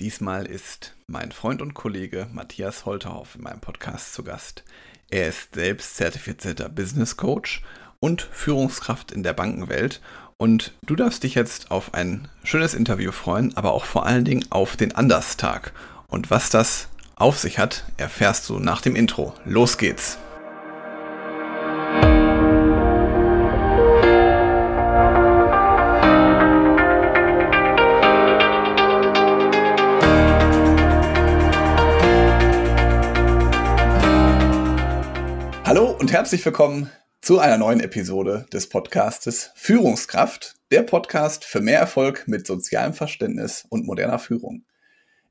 Diesmal ist mein Freund und Kollege Matthias Holterhoff in meinem Podcast zu Gast. Er ist selbst zertifizierter Business Coach und Führungskraft in der Bankenwelt. Und du darfst dich jetzt auf ein schönes Interview freuen, aber auch vor allen Dingen auf den Anderstag. Und was das auf sich hat, erfährst du nach dem Intro. Los geht's! Und herzlich willkommen zu einer neuen Episode des Podcastes Führungskraft, der Podcast für mehr Erfolg mit sozialem Verständnis und moderner Führung.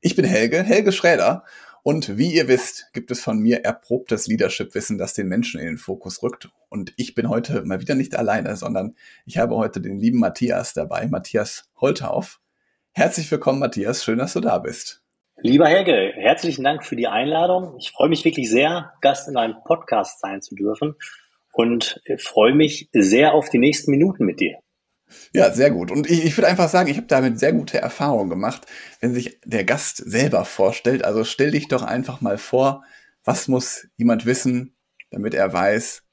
Ich bin Helge, Helge Schräder und wie ihr wisst, gibt es von mir erprobtes Leadership-Wissen, das den Menschen in den Fokus rückt. Und ich bin heute mal wieder nicht alleine, sondern ich habe heute den lieben Matthias dabei, Matthias Holtauf. Herzlich willkommen, Matthias. Schön, dass du da bist. Lieber Helge, herzlichen Dank für die Einladung. Ich freue mich wirklich sehr, Gast in einem Podcast sein zu dürfen und freue mich sehr auf die nächsten Minuten mit dir. Ja, sehr gut. Und ich, ich würde einfach sagen, ich habe damit sehr gute Erfahrungen gemacht, wenn sich der Gast selber vorstellt. Also stell dich doch einfach mal vor, was muss jemand wissen, damit er weiß,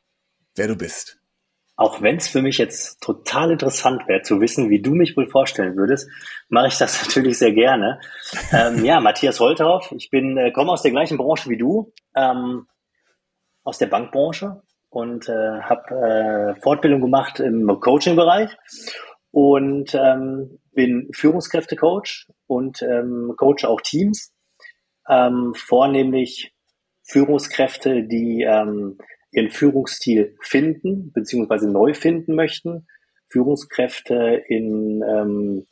wer du bist. Auch wenn es für mich jetzt total interessant wäre zu wissen, wie du mich wohl vorstellen würdest, mache ich das natürlich sehr gerne. Ähm, ja, Matthias Holterhoff, ich bin äh, komme aus der gleichen Branche wie du, ähm, aus der Bankbranche und äh, habe äh, Fortbildung gemacht im Coaching-Bereich und ähm, bin Führungskräftecoach und ähm, coache auch Teams, ähm, vornehmlich Führungskräfte, die ähm, ihren Führungsstil finden beziehungsweise neu finden möchten, Führungskräfte in ähm,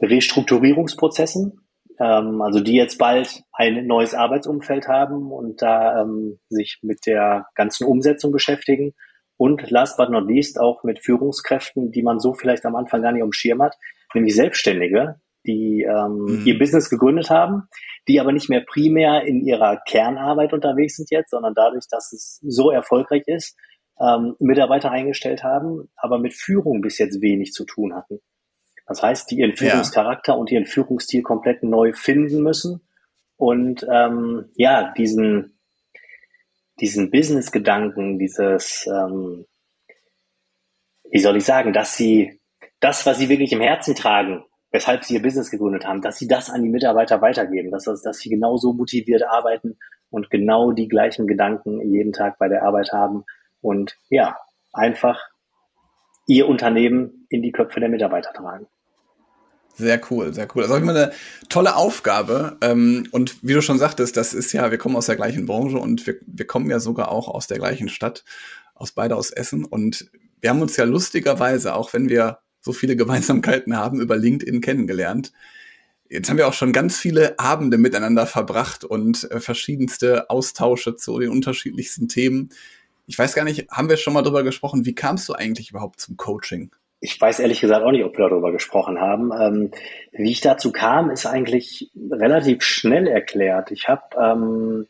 Restrukturierungsprozessen, ähm, also die jetzt bald ein neues Arbeitsumfeld haben und da ähm, sich mit der ganzen Umsetzung beschäftigen. Und last but not least auch mit Führungskräften, die man so vielleicht am Anfang gar nicht am Schirm hat, nämlich Selbstständige, die ähm, mhm. ihr Business gegründet haben, die aber nicht mehr primär in ihrer Kernarbeit unterwegs sind jetzt, sondern dadurch, dass es so erfolgreich ist, ähm, Mitarbeiter eingestellt haben, aber mit Führung bis jetzt wenig zu tun hatten. Das heißt, die ihren Führungscharakter ja. und ihren Führungsstil komplett neu finden müssen und ähm, ja, diesen, diesen Business-Gedanken, dieses, ähm, wie soll ich sagen, dass sie das, was sie wirklich im Herzen tragen, weshalb sie ihr Business gegründet haben, dass sie das an die Mitarbeiter weitergeben, dass, dass sie genauso motiviert arbeiten und genau die gleichen Gedanken jeden Tag bei der Arbeit haben und ja, einfach ihr Unternehmen in die Köpfe der Mitarbeiter tragen. Sehr cool, sehr cool. Also immer eine tolle Aufgabe. Ähm, und wie du schon sagtest, das ist ja, wir kommen aus der gleichen Branche und wir, wir kommen ja sogar auch aus der gleichen Stadt, aus beide aus Essen. Und wir haben uns ja lustigerweise, auch wenn wir so viele Gemeinsamkeiten haben, über LinkedIn kennengelernt. Jetzt haben wir auch schon ganz viele Abende miteinander verbracht und äh, verschiedenste Austausche zu den unterschiedlichsten Themen. Ich weiß gar nicht, haben wir schon mal drüber gesprochen, wie kamst du eigentlich überhaupt zum Coaching? Ich weiß ehrlich gesagt auch nicht, ob wir darüber gesprochen haben. Ähm, wie ich dazu kam, ist eigentlich relativ schnell erklärt. Ich habe ähm,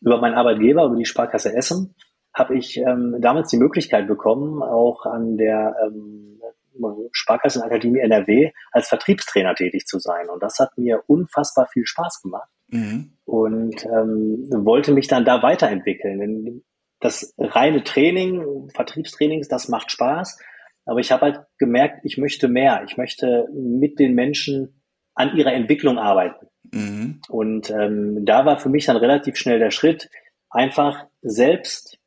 über meinen Arbeitgeber, über die Sparkasse Essen, habe ich ähm, damals die Möglichkeit bekommen, auch an der ähm, Sparkassenakademie NRW als Vertriebstrainer tätig zu sein. Und das hat mir unfassbar viel Spaß gemacht. Mhm. Und ähm, wollte mich dann da weiterentwickeln. Das reine Training, Vertriebstrainings, das macht Spaß. Aber ich habe halt gemerkt, ich möchte mehr. Ich möchte mit den Menschen an ihrer Entwicklung arbeiten. Mhm. Und ähm, da war für mich dann relativ schnell der Schritt, einfach selbst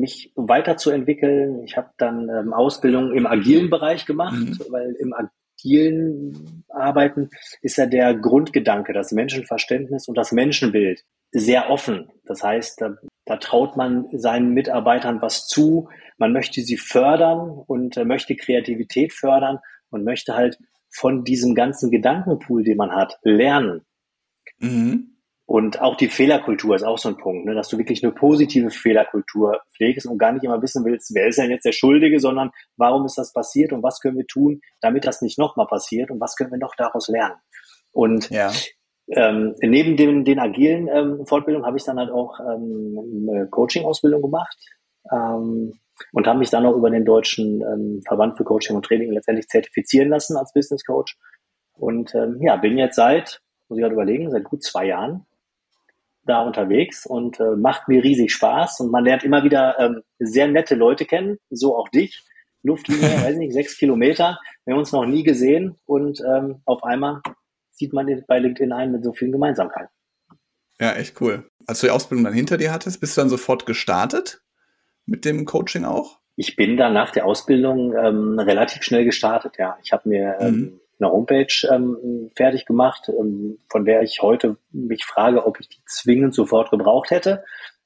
mich weiterzuentwickeln. Ich habe dann ähm, Ausbildung im agilen Bereich gemacht, mhm. weil im agilen Arbeiten ist ja der Grundgedanke, das Menschenverständnis und das Menschenbild sehr offen. Das heißt, da, da traut man seinen Mitarbeitern was zu, man möchte sie fördern und äh, möchte Kreativität fördern und möchte halt von diesem ganzen Gedankenpool, den man hat, lernen. Mhm. Und auch die Fehlerkultur ist auch so ein Punkt, ne, dass du wirklich eine positive Fehlerkultur pflegst und gar nicht immer wissen willst, wer ist denn jetzt der Schuldige, sondern warum ist das passiert und was können wir tun, damit das nicht nochmal passiert und was können wir noch daraus lernen. Und ja. ähm, neben den, den agilen ähm, Fortbildungen habe ich dann halt auch ähm, eine Coaching-Ausbildung gemacht ähm, und habe mich dann auch über den deutschen ähm, Verband für Coaching und Training letztendlich zertifizieren lassen als Business Coach. Und ähm, ja, bin jetzt seit muss ich gerade überlegen, seit gut zwei Jahren da unterwegs und äh, macht mir riesig Spaß und man lernt immer wieder ähm, sehr nette Leute kennen, so auch dich. Luftlinie, weiß nicht, sechs Kilometer. Wir haben uns noch nie gesehen und ähm, auf einmal sieht man bei LinkedIn ein mit so vielen Gemeinsamkeiten. Ja, echt cool. Als du die Ausbildung dann hinter dir hattest, bist du dann sofort gestartet mit dem Coaching auch? Ich bin dann nach der Ausbildung ähm, relativ schnell gestartet, ja. Ich habe mir ähm, mhm. Eine Homepage ähm, fertig gemacht, ähm, von der ich heute mich frage, ob ich die zwingend sofort gebraucht hätte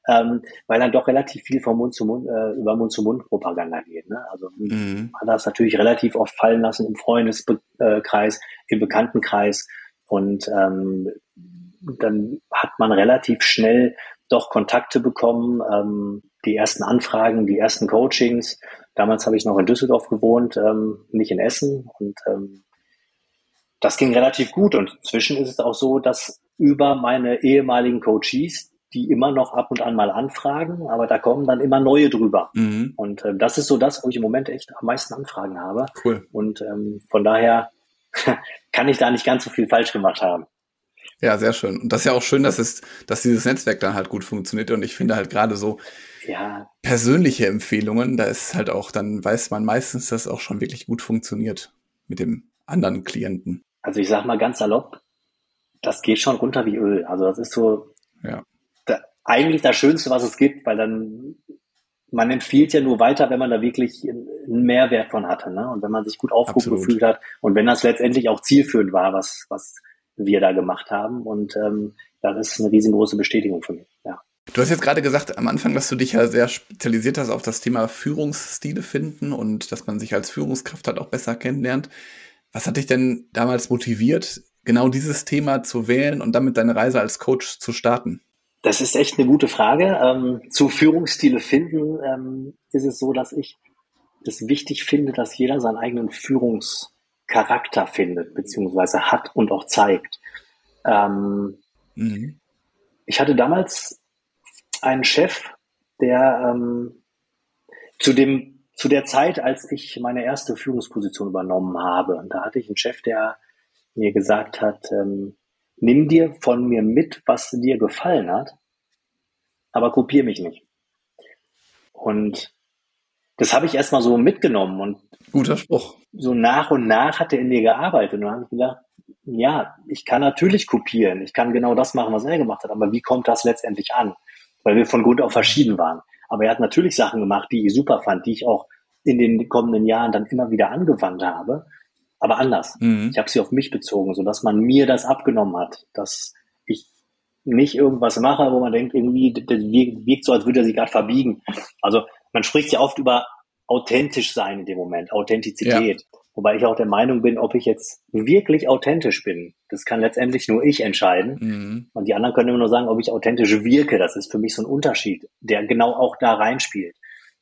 ähm, weil dann doch relativ viel vom Mund zu Mund, äh, über Mund zu Mund Propaganda geht. Ne? Also mhm. man hat das natürlich relativ oft fallen lassen im Freundeskreis, im Bekanntenkreis und ähm, dann hat man relativ schnell doch Kontakte bekommen, ähm, die ersten Anfragen, die ersten Coachings. Damals habe ich noch in Düsseldorf gewohnt, ähm, nicht in Essen und ähm, das ging relativ gut und inzwischen ist es auch so, dass über meine ehemaligen Coaches, die immer noch ab und an mal anfragen, aber da kommen dann immer neue drüber. Mhm. Und äh, das ist so das, wo ich im Moment echt am meisten Anfragen habe. Cool. Und ähm, von daher kann ich da nicht ganz so viel falsch gemacht haben. Ja, sehr schön. Und das ist ja auch schön, dass es, dass dieses Netzwerk dann halt gut funktioniert. Und ich finde halt gerade so ja. persönliche Empfehlungen, da ist halt auch, dann weiß man meistens, dass es auch schon wirklich gut funktioniert mit dem anderen Klienten. Also ich sag mal ganz salopp, das geht schon runter wie Öl. Also das ist so, ja eigentlich das Schönste, was es gibt, weil dann man empfiehlt ja nur weiter, wenn man da wirklich einen Mehrwert von hatte, ne? Und wenn man sich gut aufgehoben gefühlt hat und wenn das letztendlich auch zielführend war, was was wir da gemacht haben. Und ähm, das ist eine riesengroße Bestätigung für mich. Ja. Du hast jetzt gerade gesagt am Anfang, dass du dich ja sehr spezialisiert hast auf das Thema Führungsstile finden und dass man sich als Führungskraft halt auch besser kennenlernt. Was hat dich denn damals motiviert, genau dieses Thema zu wählen und damit deine Reise als Coach zu starten? Das ist echt eine gute Frage. Ähm, zu Führungsstile finden ähm, ist es so, dass ich es wichtig finde, dass jeder seinen eigenen Führungscharakter findet, beziehungsweise hat und auch zeigt. Ähm, mhm. Ich hatte damals einen Chef, der ähm, zu dem zu der Zeit, als ich meine erste Führungsposition übernommen habe, und da hatte ich einen Chef, der mir gesagt hat, ähm, nimm dir von mir mit, was dir gefallen hat, aber kopier mich nicht. Und das habe ich erstmal so mitgenommen und guter Spruch. So nach und nach hat er in mir gearbeitet und dann habe ich gedacht, ja, ich kann natürlich kopieren, ich kann genau das machen, was er gemacht hat, aber wie kommt das letztendlich an? Weil wir von Grund auf verschieden waren. Aber er hat natürlich Sachen gemacht, die ich super fand, die ich auch in den kommenden Jahren dann immer wieder angewandt habe aber anders. Mhm. Ich habe sie auf mich bezogen, so dass man mir das abgenommen hat, dass ich nicht irgendwas mache, wo man denkt, irgendwie das wirkt so, als würde er sich gerade verbiegen. Also man spricht ja oft über authentisch sein in dem Moment, Authentizität. Ja. Wobei ich auch der Meinung bin, ob ich jetzt wirklich authentisch bin, das kann letztendlich nur ich entscheiden. Mhm. Und die anderen können immer nur sagen, ob ich authentisch wirke. Das ist für mich so ein Unterschied, der genau auch da reinspielt.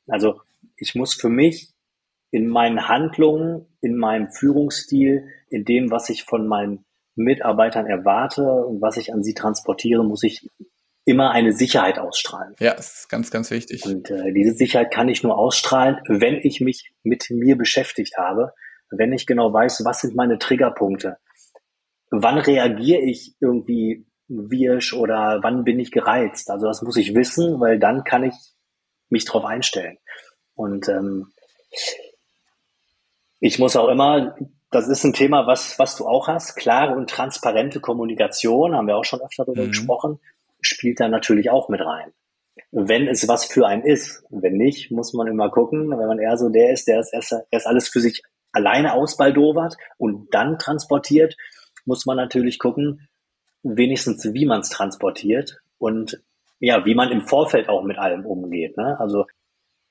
Also ich muss für mich in meinen Handlungen, in meinem Führungsstil, in dem, was ich von meinen Mitarbeitern erwarte und was ich an sie transportiere, muss ich immer eine Sicherheit ausstrahlen. Ja, das ist ganz, ganz wichtig. Und äh, diese Sicherheit kann ich nur ausstrahlen, wenn ich mich mit mir beschäftigt habe, wenn ich genau weiß, was sind meine Triggerpunkte, wann reagiere ich irgendwie wirsch oder wann bin ich gereizt. Also das muss ich wissen, weil dann kann ich mich darauf einstellen. Und ähm, ich muss auch immer, das ist ein Thema, was, was du auch hast, klare und transparente Kommunikation, haben wir auch schon öfter darüber mhm. gesprochen, spielt da natürlich auch mit rein. Wenn es was für einen ist. Wenn nicht, muss man immer gucken, wenn man eher so der ist, der ist erst, erst alles für sich alleine ausbaldowert und dann transportiert, muss man natürlich gucken, wenigstens wie man es transportiert und ja, wie man im Vorfeld auch mit allem umgeht. Ne? Also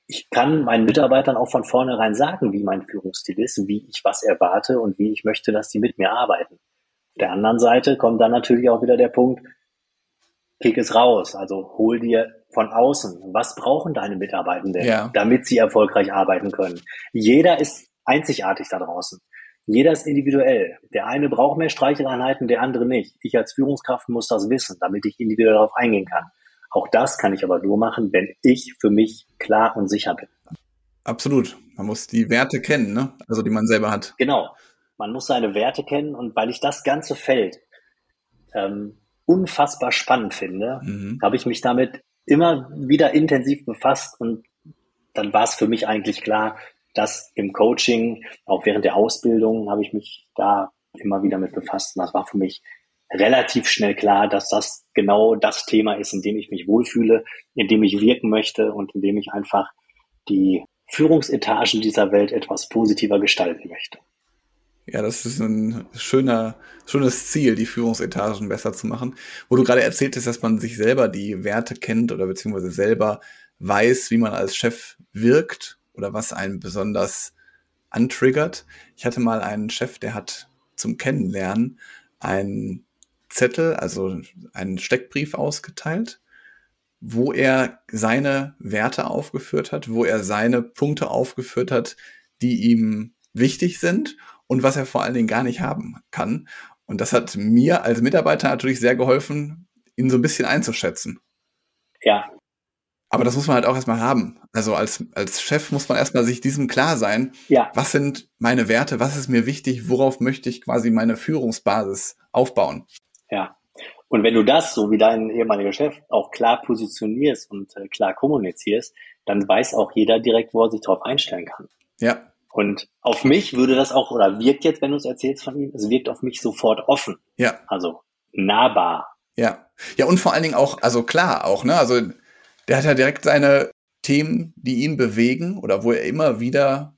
ich kann meinen Mitarbeitern auch von vornherein sagen, wie mein Führungsstil ist, wie ich was erwarte und wie ich möchte, dass die mit mir arbeiten. Auf der anderen Seite kommt dann natürlich auch wieder der Punkt, kick es raus. Also hol dir von außen, was brauchen deine Mitarbeitenden, ja. damit sie erfolgreich arbeiten können. Jeder ist einzigartig da draußen. Jeder ist individuell. Der eine braucht mehr Streicheleinheiten, der andere nicht. Ich als Führungskraft muss das wissen, damit ich individuell darauf eingehen kann. Auch das kann ich aber nur machen, wenn ich für mich klar und sicher bin. Absolut. Man muss die Werte kennen, ne? also die man selber hat. Genau. Man muss seine Werte kennen und weil ich das ganze Feld ähm, unfassbar spannend finde, mhm. habe ich mich damit immer wieder intensiv befasst und dann war es für mich eigentlich klar, dass im Coaching, auch während der Ausbildung, habe ich mich da immer wieder mit befasst. Und das war für mich relativ schnell klar, dass das genau das Thema ist, in dem ich mich wohlfühle, in dem ich wirken möchte und in dem ich einfach die Führungsetagen dieser Welt etwas positiver gestalten möchte. Ja, das ist ein schöner, schönes Ziel, die Führungsetagen besser zu machen. Wo du gerade erzählt hast, dass man sich selber die Werte kennt oder beziehungsweise selber weiß, wie man als Chef wirkt oder was einen besonders antriggert. Ich hatte mal einen Chef, der hat zum Kennenlernen einen Zettel, also einen Steckbrief ausgeteilt, wo er seine Werte aufgeführt hat, wo er seine Punkte aufgeführt hat, die ihm wichtig sind und was er vor allen Dingen gar nicht haben kann. Und das hat mir als Mitarbeiter natürlich sehr geholfen, ihn so ein bisschen einzuschätzen. Ja. Aber das muss man halt auch erstmal haben. Also als, als Chef muss man erstmal sich diesem klar sein. Ja. Was sind meine Werte? Was ist mir wichtig? Worauf möchte ich quasi meine Führungsbasis aufbauen? Ja. Und wenn du das, so wie dein ehemaliger Chef, auch klar positionierst und äh, klar kommunizierst, dann weiß auch jeder direkt, wo er sich darauf einstellen kann. Ja. Und auf mich würde das auch, oder wirkt jetzt, wenn du es erzählst von ihm, es wirkt auf mich sofort offen. Ja. Also nahbar. Ja. Ja, und vor allen Dingen auch, also klar auch, ne? Also der hat ja direkt seine Themen, die ihn bewegen oder wo er immer wieder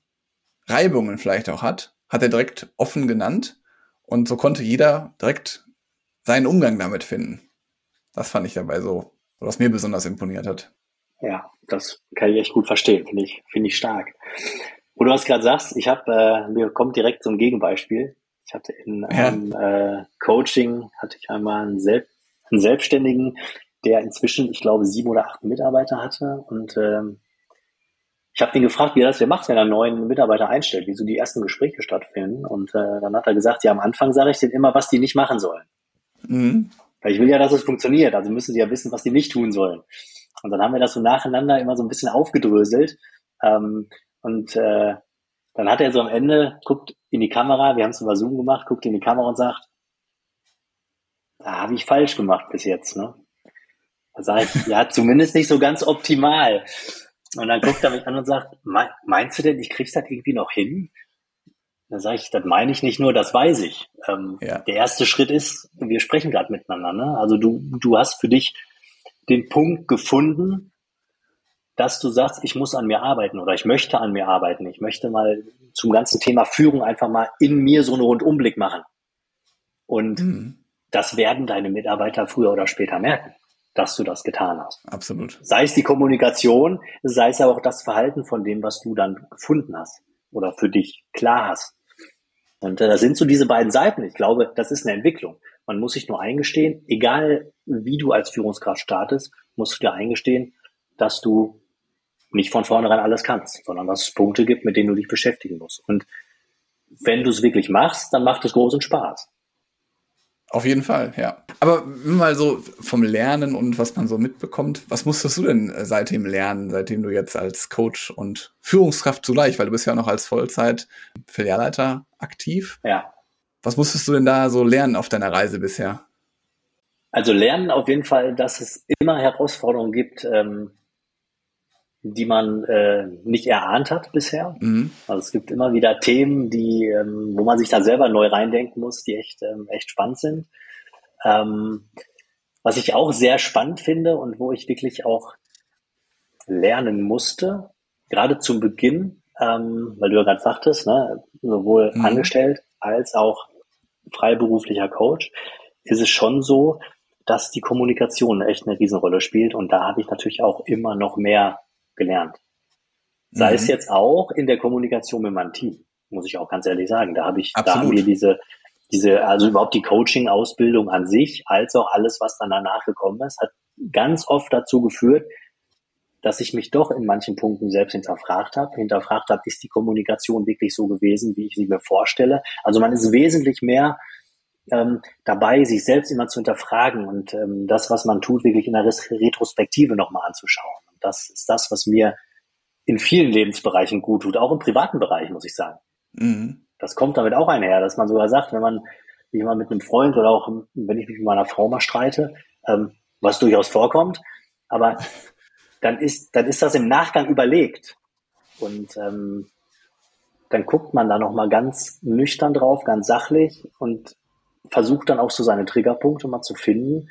Reibungen vielleicht auch hat, hat er direkt offen genannt. Und so konnte jeder direkt seinen Umgang damit finden. Das fand ich dabei so, was mir besonders imponiert hat. Ja, das kann ich echt gut verstehen, finde ich, finde ich stark. Wo du was gerade sagst, ich habe, äh, mir kommt direkt so ein Gegenbeispiel. Ich hatte in einem ja. äh, Coaching, hatte ich einmal einen, Sel einen Selbstständigen, der inzwischen, ich glaube, sieben oder acht Mitarbeiter hatte. Und ähm, ich habe den gefragt, wie er das macht, wenn er einen neuen Mitarbeiter einstellt, wie so die ersten Gespräche stattfinden. Und äh, dann hat er gesagt, ja, am Anfang sage ich denen immer, was die nicht machen sollen. Mhm. Weil ich will ja, dass es funktioniert. Also müssen sie ja wissen, was die nicht tun sollen. Und dann haben wir das so nacheinander immer so ein bisschen aufgedröselt. Ähm, und äh, dann hat er so am Ende, guckt in die Kamera, wir haben es über Zoom gemacht, guckt in die Kamera und sagt, da habe ich falsch gemacht bis jetzt. Ne? Sage ich, ja, zumindest nicht so ganz optimal. Und dann guckt er mich an und sagt, meinst du denn, ich krieg's das irgendwie noch hin? Da sage ich, das meine ich nicht nur, das weiß ich. Ähm, ja. Der erste Schritt ist, wir sprechen gerade miteinander. Ne? Also du, du hast für dich den Punkt gefunden, dass du sagst, ich muss an mir arbeiten oder ich möchte an mir arbeiten. Ich möchte mal zum ganzen Thema Führung einfach mal in mir so einen Rundumblick machen. Und mhm. das werden deine Mitarbeiter früher oder später merken, dass du das getan hast. Absolut. Sei es die Kommunikation, sei es aber auch das Verhalten von dem, was du dann gefunden hast oder für dich klar hast. Und äh, das sind so diese beiden Seiten. Ich glaube, das ist eine Entwicklung. Man muss sich nur eingestehen, egal wie du als Führungskraft startest, musst du dir eingestehen, dass du nicht von vornherein alles kannst, sondern dass es Punkte gibt, mit denen du dich beschäftigen musst. Und wenn du es wirklich machst, dann macht es großen Spaß. Auf jeden Fall, ja. Aber mal so vom Lernen und was man so mitbekommt, was musstest du denn äh, seitdem lernen, seitdem du jetzt als Coach und Führungskraft zugleich, weil du bist ja noch als Vollzeit-Filialleiter aktiv. Ja. Was musstest du denn da so lernen auf deiner Reise bisher? Also lernen auf jeden Fall, dass es immer Herausforderungen gibt, ähm, die man äh, nicht erahnt hat bisher. Mhm. Also es gibt immer wieder Themen, die, ähm, wo man sich da selber neu reindenken muss, die echt, ähm, echt spannend sind. Ähm, was ich auch sehr spannend finde und wo ich wirklich auch lernen musste, gerade zum Beginn, ähm, weil du ja gerade sagtest, ne, sowohl mhm. angestellt als auch freiberuflicher Coach, ist es schon so, dass die Kommunikation echt eine Riesenrolle spielt. Und da habe ich natürlich auch immer noch mehr gelernt. Sei mhm. es jetzt auch in der Kommunikation mit meinem Team, muss ich auch ganz ehrlich sagen. Da habe ich, Absolut. da haben wir diese, diese, also überhaupt die Coaching-Ausbildung an sich, als auch alles, was dann danach gekommen ist, hat ganz oft dazu geführt, dass ich mich doch in manchen Punkten selbst hinterfragt habe. Hinterfragt habe, ist die Kommunikation wirklich so gewesen, wie ich sie mir vorstelle? Also man ist wesentlich mehr ähm, dabei, sich selbst immer zu hinterfragen und ähm, das, was man tut, wirklich in der Retrospektive nochmal anzuschauen. Das ist das, was mir in vielen Lebensbereichen gut tut, auch im privaten Bereich, muss ich sagen. Mhm. Das kommt damit auch einher, dass man sogar sagt, wenn man mich mal mit einem Freund oder auch wenn ich mich mit meiner Frau mal streite, ähm, was durchaus vorkommt, aber dann ist, dann ist das im Nachgang überlegt. Und ähm, dann guckt man da nochmal ganz nüchtern drauf, ganz sachlich und versucht dann auch so seine Triggerpunkte mal zu finden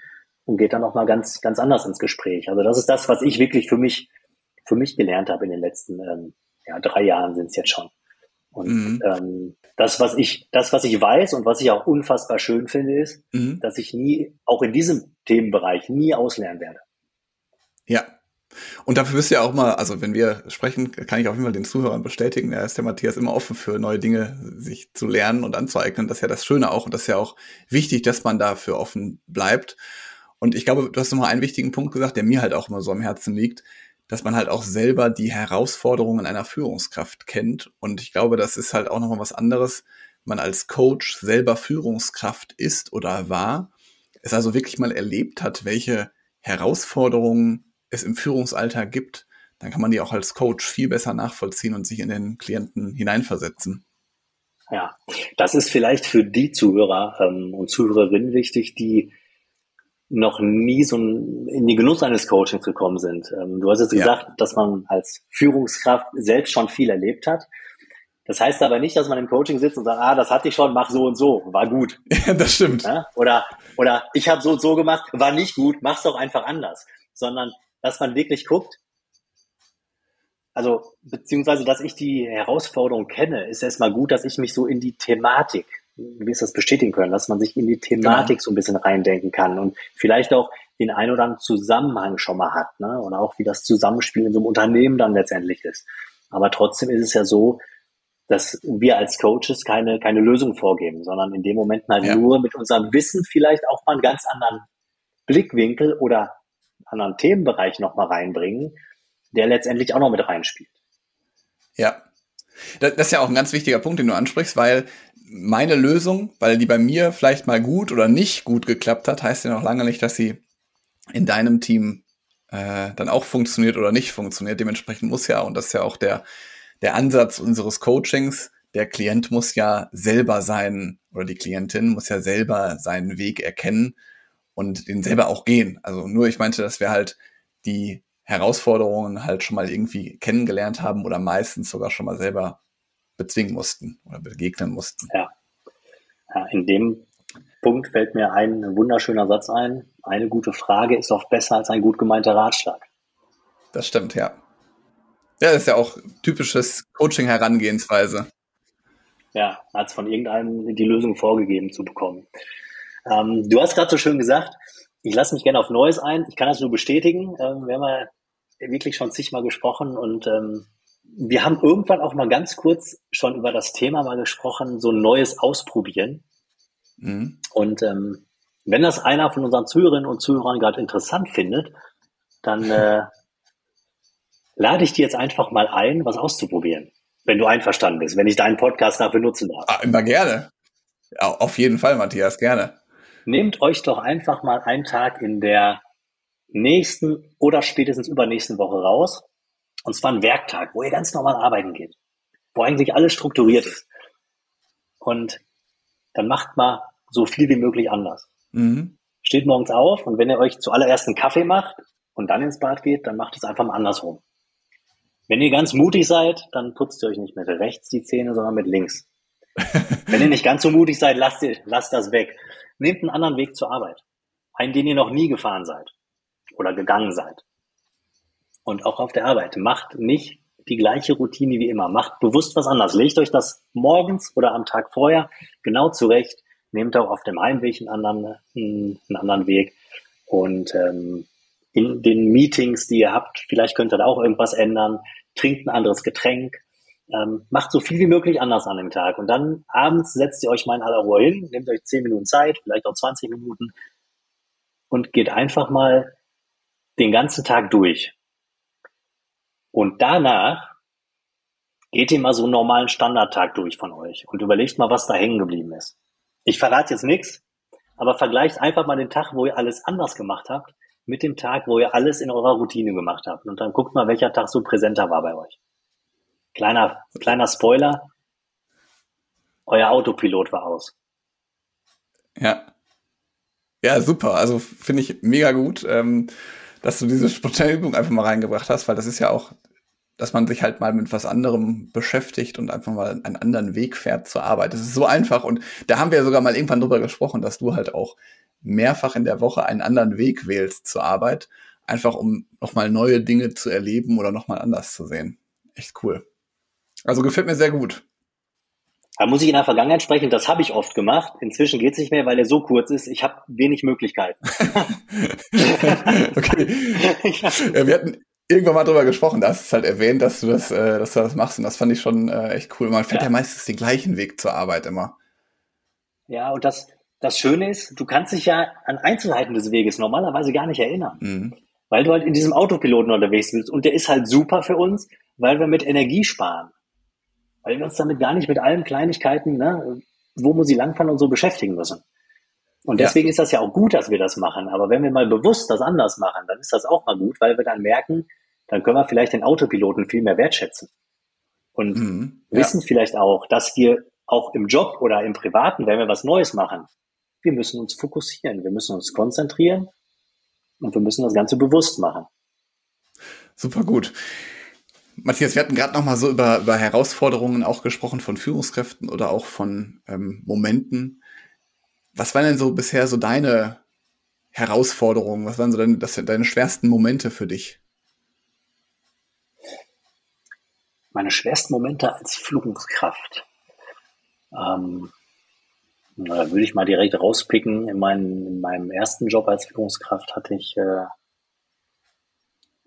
und geht dann nochmal ganz, ganz anders ins Gespräch. Also das ist das, was ich wirklich für mich, für mich gelernt habe in den letzten ähm, ja, drei Jahren sind es jetzt schon. Und mhm. ähm, das, was ich, das, was ich weiß und was ich auch unfassbar schön finde, ist, mhm. dass ich nie, auch in diesem Themenbereich, nie auslernen werde. Ja. Und dafür bist du ja auch mal, also wenn wir sprechen, kann ich auf jeden Fall den Zuhörern bestätigen, da ist der Matthias immer offen für neue Dinge, sich zu lernen und anzueignen. Das ist ja das Schöne auch und das ist ja auch wichtig, dass man dafür offen bleibt. Und ich glaube, du hast noch mal einen wichtigen Punkt gesagt, der mir halt auch immer so am Herzen liegt dass man halt auch selber die Herausforderungen einer Führungskraft kennt. Und ich glaube, das ist halt auch nochmal was anderes. Man als Coach selber Führungskraft ist oder war, es also wirklich mal erlebt hat, welche Herausforderungen es im Führungsalltag gibt, dann kann man die auch als Coach viel besser nachvollziehen und sich in den Klienten hineinversetzen. Ja, das ist vielleicht für die Zuhörer ähm, und Zuhörerinnen wichtig, die noch nie so in den Genuss eines Coachings gekommen sind. Ähm, du hast jetzt ja. gesagt, dass man als Führungskraft selbst schon viel erlebt hat. Das heißt aber nicht, dass man im Coaching sitzt und sagt, ah, das hatte ich schon, mach so und so, war gut. Ja, das stimmt. Ja? Oder, oder ich habe so und so gemacht, war nicht gut, mach's doch einfach anders. Sondern, dass man wirklich guckt, also beziehungsweise, dass ich die Herausforderung kenne, ist erstmal gut, dass ich mich so in die Thematik wie ist das bestätigen können, dass man sich in die Thematik genau. so ein bisschen reindenken kann und vielleicht auch den ein oder anderen Zusammenhang schon mal hat, ne? Oder auch wie das Zusammenspiel in so einem Unternehmen dann letztendlich ist. Aber trotzdem ist es ja so, dass wir als Coaches keine, keine Lösung vorgeben, sondern in dem Moment halt ja. nur mit unserem Wissen vielleicht auch mal einen ganz anderen Blickwinkel oder einen anderen Themenbereich nochmal reinbringen, der letztendlich auch noch mit reinspielt. Ja. Das ist ja auch ein ganz wichtiger Punkt, den du ansprichst, weil meine Lösung, weil die bei mir vielleicht mal gut oder nicht gut geklappt hat, heißt ja noch lange nicht, dass sie in deinem Team äh, dann auch funktioniert oder nicht funktioniert. Dementsprechend muss ja, und das ist ja auch der, der Ansatz unseres Coachings, der Klient muss ja selber sein, oder die Klientin muss ja selber seinen Weg erkennen und den selber auch gehen. Also nur ich meinte, dass wir halt die Herausforderungen halt schon mal irgendwie kennengelernt haben oder meistens sogar schon mal selber bezwingen mussten oder begegnen mussten. Ja. ja in dem Punkt fällt mir ein wunderschöner Satz ein. Eine gute Frage ist oft besser als ein gut gemeinter Ratschlag. Das stimmt, ja. Ja, das ist ja auch typisches Coaching-Herangehensweise. Ja, als von irgendeinem die Lösung vorgegeben zu bekommen. Ähm, du hast gerade so schön gesagt, ich lasse mich gerne auf Neues ein. Ich kann das nur bestätigen. Ähm, wir haben ja wirklich schon zigmal gesprochen und ähm, wir haben irgendwann auch mal ganz kurz schon über das Thema mal gesprochen, so ein neues Ausprobieren. Mhm. Und ähm, wenn das einer von unseren Zuhörerinnen und Zuhörern gerade interessant findet, dann äh, lade ich dir jetzt einfach mal ein, was auszuprobieren. Wenn du einverstanden bist, wenn ich deinen Podcast dafür nutzen darf. Ah, immer gerne. Ja, auf jeden Fall, Matthias, gerne. Nehmt euch doch einfach mal einen Tag in der nächsten oder spätestens übernächsten Woche raus und zwar ein Werktag, wo ihr ganz normal arbeiten geht, wo eigentlich alles strukturiert ist. Und dann macht mal so viel wie möglich anders. Mhm. Steht morgens auf und wenn ihr euch zuallererst einen Kaffee macht und dann ins Bad geht, dann macht es einfach mal andersrum. Wenn ihr ganz mutig seid, dann putzt ihr euch nicht mit rechts die Zähne, sondern mit links. wenn ihr nicht ganz so mutig seid, lasst, ihr, lasst das weg. Nehmt einen anderen Weg zur Arbeit. Einen, den ihr noch nie gefahren seid oder gegangen seid und auch auf der Arbeit. Macht nicht die gleiche Routine wie immer. Macht bewusst was anderes. Legt euch das morgens oder am Tag vorher genau zurecht. Nehmt auch auf dem Heimweg einen anderen, einen anderen Weg. Und ähm, in den Meetings, die ihr habt, vielleicht könnt ihr da auch irgendwas ändern. Trinkt ein anderes Getränk. Ähm, macht so viel wie möglich anders an dem Tag. Und dann abends setzt ihr euch mal in aller Ruhe hin, nehmt euch 10 Minuten Zeit, vielleicht auch 20 Minuten und geht einfach mal den ganzen Tag durch. Und danach geht ihr mal so einen normalen Standardtag durch von euch und überlegt mal, was da hängen geblieben ist. Ich verrate jetzt nichts, aber vergleicht einfach mal den Tag, wo ihr alles anders gemacht habt, mit dem Tag, wo ihr alles in eurer Routine gemacht habt. Und dann guckt mal, welcher Tag so präsenter war bei euch. Kleiner, kleiner Spoiler. Euer Autopilot war aus. Ja. Ja, super. Also finde ich mega gut, ähm, dass du diese spontane Übung einfach mal reingebracht hast, weil das ist ja auch, dass man sich halt mal mit was anderem beschäftigt und einfach mal einen anderen Weg fährt zur Arbeit. Das ist so einfach und da haben wir ja sogar mal irgendwann drüber gesprochen, dass du halt auch mehrfach in der Woche einen anderen Weg wählst zur Arbeit, einfach um nochmal neue Dinge zu erleben oder nochmal anders zu sehen. Echt cool. Also gefällt mir sehr gut. Da muss ich in der Vergangenheit sprechen, das habe ich oft gemacht. Inzwischen geht es nicht mehr, weil der so kurz ist. Ich habe wenig Möglichkeiten. okay. Ja, wir hatten irgendwann mal drüber gesprochen, da hast du halt erwähnt, dass du das, äh, dass du das machst und das fand ich schon äh, echt cool. Man fährt ja. ja meistens den gleichen Weg zur Arbeit immer. Ja, und das, das Schöne ist, du kannst dich ja an Einzelheiten des Weges normalerweise gar nicht erinnern. Mhm. Weil du halt in diesem Autopiloten unterwegs bist. Und der ist halt super für uns, weil wir mit Energie sparen weil wir uns damit gar nicht mit allen Kleinigkeiten, ne, wo muss sie langfahren und so beschäftigen müssen. Und deswegen ja. ist das ja auch gut, dass wir das machen. Aber wenn wir mal bewusst das anders machen, dann ist das auch mal gut, weil wir dann merken, dann können wir vielleicht den Autopiloten viel mehr wertschätzen. Und mhm, ja. wissen vielleicht auch, dass wir auch im Job oder im Privaten, wenn wir was Neues machen, wir müssen uns fokussieren, wir müssen uns konzentrieren und wir müssen das Ganze bewusst machen. Super gut. Matthias, wir hatten gerade noch mal so über, über Herausforderungen auch gesprochen von Führungskräften oder auch von ähm, Momenten. Was waren denn so bisher so deine Herausforderungen? Was waren so deine, das, deine schwersten Momente für dich? Meine schwersten Momente als Führungskraft. Ähm, da würde ich mal direkt rauspicken. In, mein, in, meinem ersten Job als Führungskraft hatte ich äh,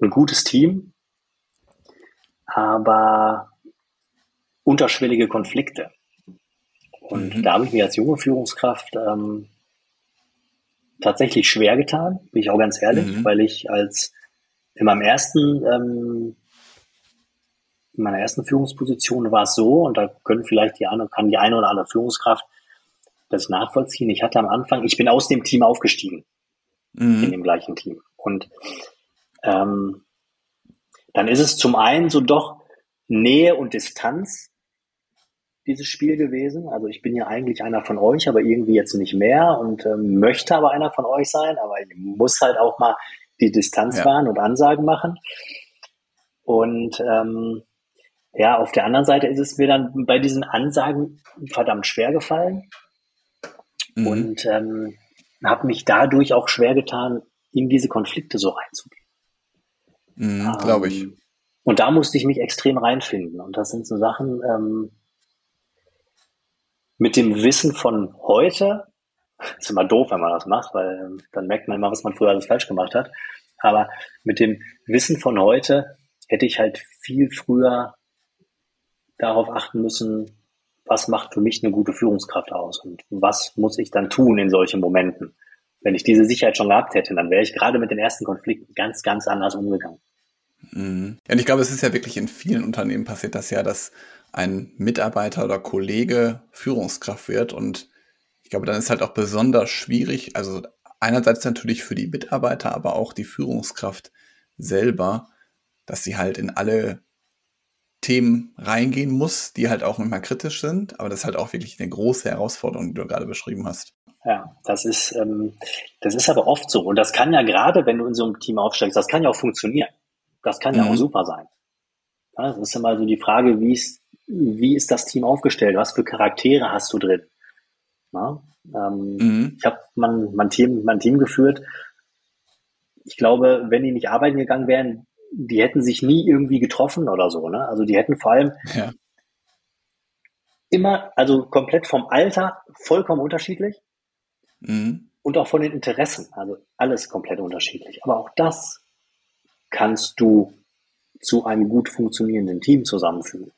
ein gutes Team, aber unterschwellige Konflikte. Und mhm. da habe ich mir als junge Führungskraft ähm, tatsächlich schwer getan, bin ich auch ganz ehrlich, mhm. weil ich als in meinem ersten, ähm, in meiner ersten Führungsposition war es so, und da können vielleicht die eine, kann die eine oder andere Führungskraft das nachvollziehen. Ich hatte am Anfang, ich bin aus dem Team aufgestiegen, mhm. in dem gleichen Team. Und ähm, dann ist es zum einen so doch Nähe und Distanz dieses Spiel gewesen. Also ich bin ja eigentlich einer von euch, aber irgendwie jetzt nicht mehr und ähm, möchte aber einer von euch sein, aber ich muss halt auch mal die Distanz ja. wahren und Ansagen machen. Und ähm, ja, auf der anderen Seite ist es mir dann bei diesen Ansagen verdammt schwer gefallen mhm. und ähm, habe mich dadurch auch schwer getan, in diese Konflikte so reinzugehen. Mhm, Glaube ich. Ähm, und da musste ich mich extrem reinfinden. Und das sind so Sachen ähm, mit dem Wissen von heute. Ist immer doof, wenn man das macht, weil ähm, dann merkt man immer, was man früher alles falsch gemacht hat. Aber mit dem Wissen von heute hätte ich halt viel früher darauf achten müssen, was macht für mich eine gute Führungskraft aus und was muss ich dann tun in solchen Momenten. Wenn ich diese Sicherheit schon gehabt hätte, dann wäre ich gerade mit den ersten Konflikten ganz, ganz anders umgegangen. Mhm. Ja, und ich glaube, es ist ja wirklich in vielen Unternehmen passiert das ja, dass ein Mitarbeiter oder Kollege Führungskraft wird und ich glaube, dann ist halt auch besonders schwierig, also einerseits natürlich für die Mitarbeiter, aber auch die Führungskraft selber, dass sie halt in alle Themen reingehen muss, die halt auch manchmal kritisch sind, aber das ist halt auch wirklich eine große Herausforderung, die du gerade beschrieben hast. Ja, das ist, ähm, das ist aber oft so. Und das kann ja gerade, wenn du in so einem Team aufsteigst, das kann ja auch funktionieren. Das kann ja auch mhm. super sein. Ja, das ist immer so die Frage, wie ist, wie ist das Team aufgestellt? Was für Charaktere hast du drin? Ja, ähm, mhm. Ich habe mein, mein, Team, mein Team geführt. Ich glaube, wenn die nicht arbeiten gegangen wären, die hätten sich nie irgendwie getroffen oder so. Ne? Also die hätten vor allem ja. immer, also komplett vom Alter vollkommen unterschiedlich mhm. und auch von den Interessen. Also alles komplett unterschiedlich. Aber auch das kannst du zu einem gut funktionierenden Team zusammenfügen.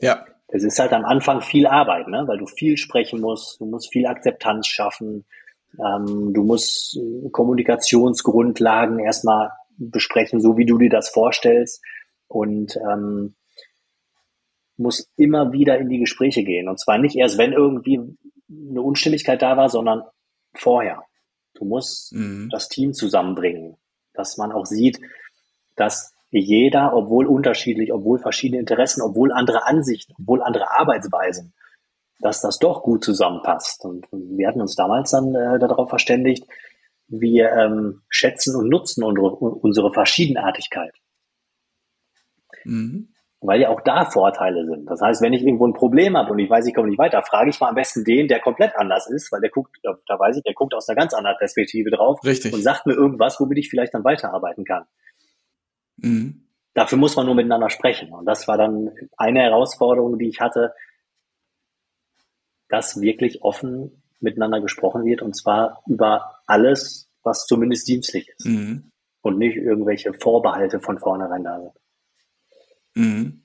Ja. Es ist halt am Anfang viel Arbeit, ne? weil du viel sprechen musst, du musst viel Akzeptanz schaffen, ähm, du musst äh, Kommunikationsgrundlagen erstmal besprechen, so wie du dir das vorstellst und ähm, musst immer wieder in die Gespräche gehen. Und zwar nicht erst, wenn irgendwie eine Unstimmigkeit da war, sondern vorher. Du musst mhm. das Team zusammenbringen dass man auch sieht, dass jeder, obwohl unterschiedlich, obwohl verschiedene Interessen, obwohl andere Ansichten, obwohl andere Arbeitsweisen, dass das doch gut zusammenpasst. Und wir hatten uns damals dann äh, darauf verständigt, wir ähm, schätzen und nutzen unsere, unsere Verschiedenartigkeit. Mhm. Weil ja auch da Vorteile sind. Das heißt, wenn ich irgendwo ein Problem habe und ich weiß, ich komme nicht weiter, frage ich mal am besten den, der komplett anders ist, weil der guckt, da weiß ich, der guckt aus einer ganz anderen Perspektive drauf Richtig. und sagt mir irgendwas, womit ich vielleicht dann weiterarbeiten kann. Mhm. Dafür muss man nur miteinander sprechen. Und das war dann eine Herausforderung, die ich hatte, dass wirklich offen miteinander gesprochen wird und zwar über alles, was zumindest dienstlich ist mhm. und nicht irgendwelche Vorbehalte von vornherein da sind. Mhm.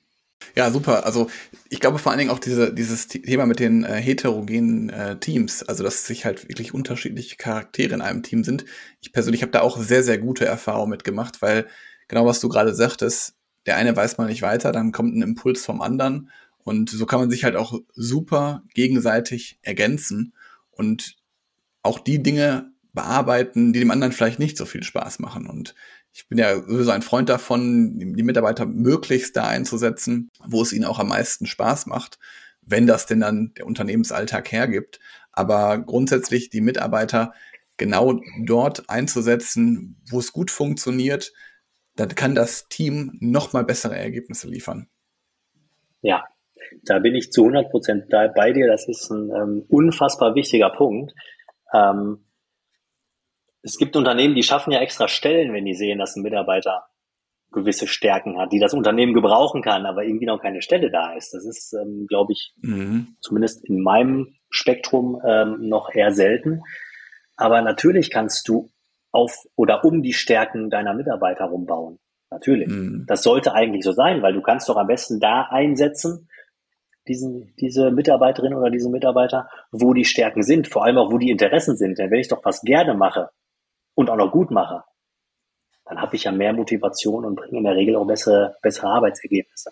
Ja, super. Also ich glaube vor allen Dingen auch diese, dieses Thema mit den äh, heterogenen äh, Teams, also dass sich halt wirklich unterschiedliche Charaktere in einem Team sind. Ich persönlich habe da auch sehr, sehr gute Erfahrungen mitgemacht, weil genau was du gerade sagtest, der eine weiß mal nicht weiter, dann kommt ein Impuls vom anderen und so kann man sich halt auch super gegenseitig ergänzen und auch die Dinge bearbeiten, die dem anderen vielleicht nicht so viel Spaß machen. Und ich bin ja sowieso ein Freund davon, die Mitarbeiter möglichst da einzusetzen, wo es ihnen auch am meisten Spaß macht, wenn das denn dann der Unternehmensalltag hergibt. Aber grundsätzlich die Mitarbeiter genau dort einzusetzen, wo es gut funktioniert, dann kann das Team noch mal bessere Ergebnisse liefern. Ja, da bin ich zu 100 Prozent bei dir. Das ist ein ähm, unfassbar wichtiger Punkt. Ähm, es gibt Unternehmen, die schaffen ja extra Stellen, wenn die sehen, dass ein Mitarbeiter gewisse Stärken hat, die das Unternehmen gebrauchen kann, aber irgendwie noch keine Stelle da ist. Das ist, ähm, glaube ich, mhm. zumindest in meinem Spektrum ähm, noch eher selten. Aber natürlich kannst du auf oder um die Stärken deiner Mitarbeiter rumbauen. Natürlich. Mhm. Das sollte eigentlich so sein, weil du kannst doch am besten da einsetzen, diesen, diese Mitarbeiterin oder diese Mitarbeiter, wo die Stärken sind, vor allem auch wo die Interessen sind. Denn wenn ich doch was gerne mache und auch noch gut mache, dann habe ich ja mehr Motivation und bringe in der Regel auch bessere, bessere Arbeitsergebnisse.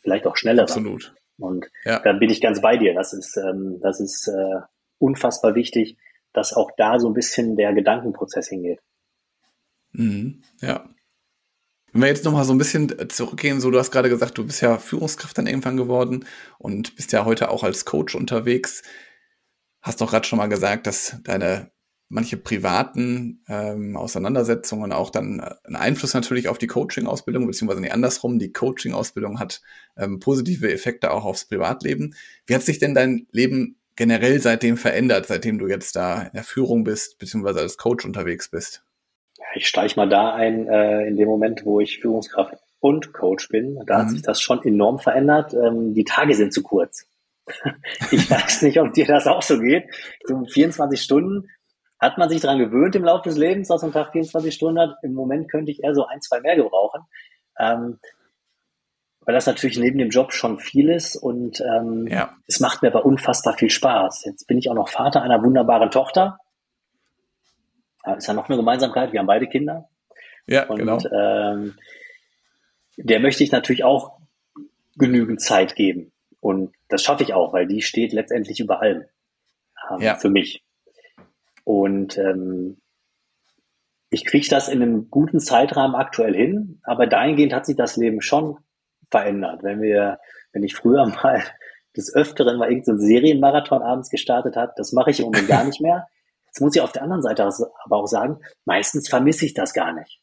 Vielleicht auch schneller. Absolut. Und ja. da bin ich ganz bei dir. Das ist, ähm, das ist äh, unfassbar wichtig, dass auch da so ein bisschen der Gedankenprozess hingeht. Mhm. Ja, wenn wir jetzt noch mal so ein bisschen zurückgehen, so du hast gerade gesagt, du bist ja Führungskraft dann irgendwann geworden und bist ja heute auch als Coach unterwegs. Hast doch gerade schon mal gesagt, dass deine manche privaten ähm, Auseinandersetzungen auch dann äh, einen Einfluss natürlich auf die Coaching-Ausbildung, beziehungsweise nicht andersrum, die Coaching-Ausbildung hat ähm, positive Effekte auch aufs Privatleben. Wie hat sich denn dein Leben generell seitdem verändert, seitdem du jetzt da in der Führung bist, beziehungsweise als Coach unterwegs bist? ich steige mal da ein, äh, in dem Moment, wo ich Führungskraft und Coach bin. Da mhm. hat sich das schon enorm verändert. Ähm, die Tage sind zu kurz. ich weiß nicht, ob dir das auch so geht. So 24 Stunden hat man sich daran gewöhnt im Laufe des Lebens, dass man Tag 24 Stunden hat. Im Moment könnte ich eher so ein, zwei mehr gebrauchen. Ähm, weil das natürlich neben dem Job schon viel ist und ähm, ja. es macht mir aber unfassbar viel Spaß. Jetzt bin ich auch noch Vater einer wunderbaren Tochter ist ja noch eine Gemeinsamkeit. Wir haben beide Kinder. Ja, und, genau. Ähm, der möchte ich natürlich auch genügend Zeit geben. Und das schaffe ich auch, weil die steht letztendlich über allem ähm, ja. für mich. Und ähm, ich kriege das in einem guten Zeitrahmen aktuell hin, aber dahingehend hat sich das Leben schon verändert. Wenn wir, wenn ich früher mal des Öfteren mal irgendeinen so Serienmarathon abends gestartet hat, das mache ich im Moment gar nicht mehr. Jetzt muss ich auf der anderen Seite aber auch sagen, meistens vermisse ich das gar nicht.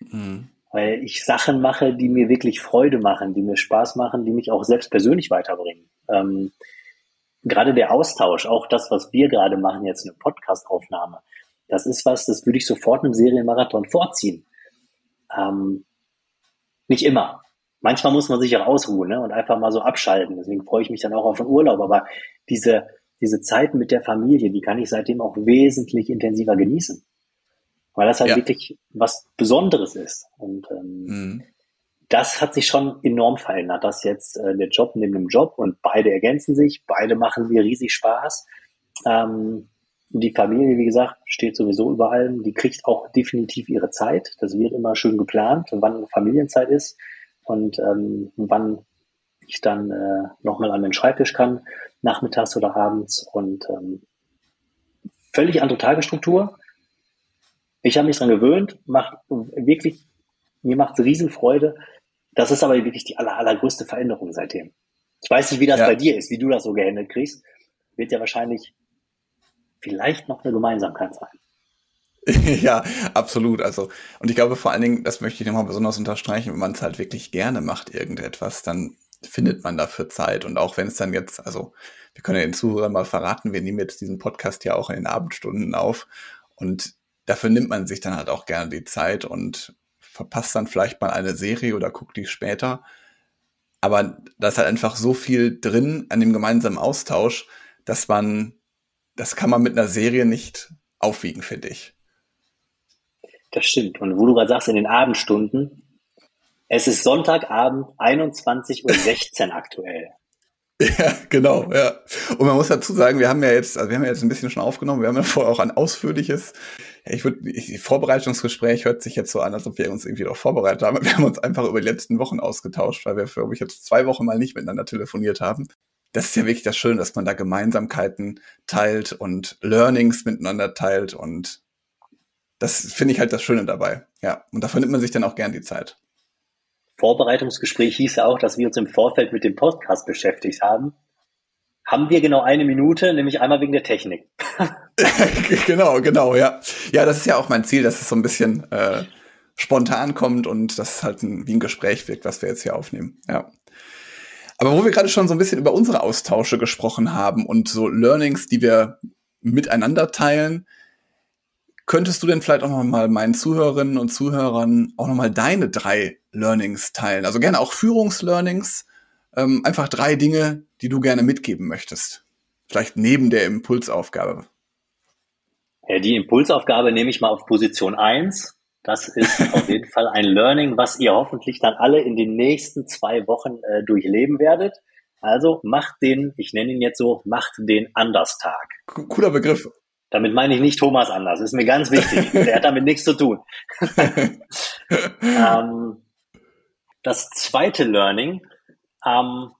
Mhm. Weil ich Sachen mache, die mir wirklich Freude machen, die mir Spaß machen, die mich auch selbst persönlich weiterbringen. Ähm, gerade der Austausch, auch das, was wir gerade machen jetzt, eine Podcast-Aufnahme, das ist was, das würde ich sofort einem Serienmarathon vorziehen. Ähm, nicht immer. Manchmal muss man sich auch ausruhen ne, und einfach mal so abschalten. Deswegen freue ich mich dann auch auf den Urlaub. Aber diese, diese Zeit mit der Familie, die kann ich seitdem auch wesentlich intensiver genießen. Weil das halt ja. wirklich was Besonderes ist. Und ähm, mhm. Das hat sich schon enorm verändert, dass jetzt äh, der Job neben dem Job und beide ergänzen sich, beide machen mir riesig Spaß. Ähm, die Familie, wie gesagt, steht sowieso über allem. Die kriegt auch definitiv ihre Zeit. Das wird immer schön geplant, wann Familienzeit ist und ähm, wann ich dann äh, nochmal an den Schreibtisch kann nachmittags oder abends und ähm, völlig andere Tagesstruktur. Ich habe mich dran gewöhnt, macht wirklich, mir macht es Riesenfreude. Das ist aber wirklich die aller, allergrößte Veränderung seitdem. Ich weiß nicht, wie das ja. bei dir ist, wie du das so gehandelt kriegst. Wird ja wahrscheinlich vielleicht noch eine Gemeinsamkeit sein. ja, absolut. Also, und ich glaube vor allen Dingen, das möchte ich nochmal besonders unterstreichen, wenn man es halt wirklich gerne macht, irgendetwas, dann findet man dafür Zeit. Und auch wenn es dann jetzt, also, wir können ja den Zuhörern mal verraten, wir nehmen jetzt diesen Podcast ja auch in den Abendstunden auf. Und dafür nimmt man sich dann halt auch gerne die Zeit und verpasst dann vielleicht mal eine Serie oder guckt die später. Aber da ist halt einfach so viel drin an dem gemeinsamen Austausch, dass man, das kann man mit einer Serie nicht aufwiegen, finde ich. Das stimmt. Und wo du gerade sagst, in den Abendstunden, es ist Sonntagabend 21.16 Uhr aktuell. Ja, genau, ja. Und man muss dazu sagen, wir haben ja jetzt, also wir haben ja jetzt ein bisschen schon aufgenommen, wir haben ja vorher auch ein ausführliches, ich würde, Vorbereitungsgespräch hört sich jetzt so an, als ob wir uns irgendwie darauf vorbereitet haben. Wir haben uns einfach über die letzten Wochen ausgetauscht, weil wir, glaube ich, jetzt zwei Wochen mal nicht miteinander telefoniert haben. Das ist ja wirklich das Schöne, dass man da Gemeinsamkeiten teilt und Learnings miteinander teilt und das finde ich halt das Schöne dabei. Ja, und dafür nimmt man sich dann auch gern die Zeit. Vorbereitungsgespräch hieß ja auch, dass wir uns im Vorfeld mit dem Podcast beschäftigt haben. Haben wir genau eine Minute, nämlich einmal wegen der Technik. genau, genau, ja. Ja, das ist ja auch mein Ziel, dass es so ein bisschen äh, spontan kommt und das halt ein, wie ein Gespräch wirkt, was wir jetzt hier aufnehmen. Ja. Aber wo wir gerade schon so ein bisschen über unsere Austausche gesprochen haben und so Learnings, die wir miteinander teilen, Könntest du denn vielleicht auch noch mal meinen Zuhörerinnen und Zuhörern auch noch mal deine drei Learnings teilen? Also gerne auch Führungslearnings, ähm, einfach drei Dinge, die du gerne mitgeben möchtest. Vielleicht neben der Impulsaufgabe. Ja, die Impulsaufgabe nehme ich mal auf Position eins. Das ist auf jeden Fall ein Learning, was ihr hoffentlich dann alle in den nächsten zwei Wochen äh, durchleben werdet. Also macht den, ich nenne ihn jetzt so, macht den Anderstag. Cooler Begriff. Damit meine ich nicht Thomas anders. Ist mir ganz wichtig. Der hat damit nichts zu tun. ähm, das zweite Learning, ähm,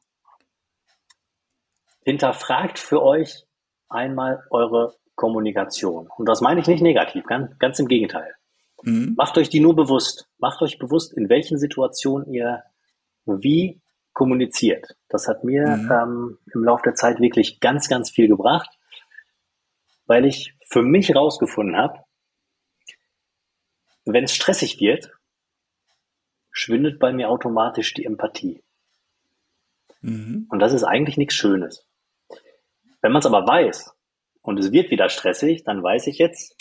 hinterfragt für euch einmal eure Kommunikation. Und das meine ich nicht negativ, ganz, ganz im Gegenteil. Mhm. Macht euch die nur bewusst. Macht euch bewusst, in welchen Situationen ihr wie kommuniziert. Das hat mir mhm. ähm, im Laufe der Zeit wirklich ganz, ganz viel gebracht weil ich für mich rausgefunden habe, wenn es stressig wird, schwindet bei mir automatisch die Empathie. Mhm. Und das ist eigentlich nichts Schönes. Wenn man es aber weiß und es wird wieder stressig, dann weiß ich jetzt,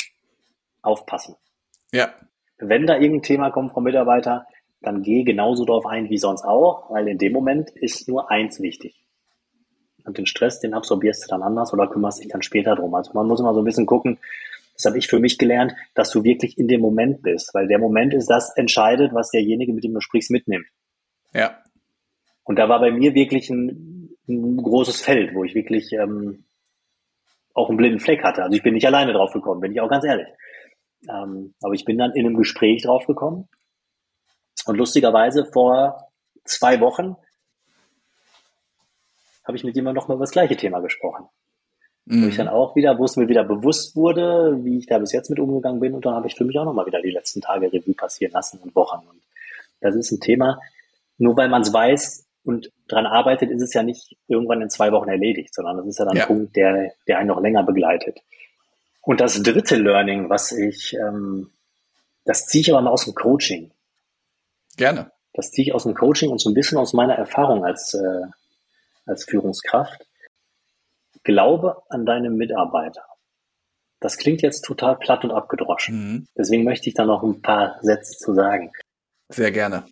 aufpassen. Ja. Wenn da irgendein Thema kommt vom Mitarbeiter, dann gehe genauso darauf ein wie sonst auch, weil in dem Moment ist nur eins wichtig. Und den Stress, den absorbierst du dann anders oder kümmerst dich dann später drum. Also man muss immer so ein bisschen gucken, das habe ich für mich gelernt, dass du wirklich in dem Moment bist, weil der Moment ist das entscheidet, was derjenige, mit dem du sprichst, mitnimmt. Ja. Und da war bei mir wirklich ein, ein großes Feld, wo ich wirklich ähm, auch einen blinden Fleck hatte. Also ich bin nicht alleine drauf gekommen, bin ich auch ganz ehrlich. Ähm, aber ich bin dann in einem Gespräch drauf gekommen. Und lustigerweise vor zwei Wochen habe ich mit jemandem nochmal über das gleiche Thema gesprochen. Mhm. Wo ich dann auch wieder, wo es mir wieder bewusst wurde, wie ich da bis jetzt mit umgegangen bin. Und dann habe ich für mich auch nochmal wieder die letzten Tage Revue passieren lassen und Wochen. Und das ist ein Thema, nur weil man es weiß und dran arbeitet, ist es ja nicht irgendwann in zwei Wochen erledigt, sondern das ist ja dann ja. ein Punkt, der, der einen noch länger begleitet. Und das dritte Learning, was ich, ähm, das ziehe ich aber mal aus dem Coaching. Gerne. Das ziehe ich aus dem Coaching und so ein bisschen aus meiner Erfahrung als äh, als Führungskraft. Glaube an deine Mitarbeiter. Das klingt jetzt total platt und abgedroschen. Mhm. Deswegen möchte ich da noch ein paar Sätze zu sagen. Sehr gerne.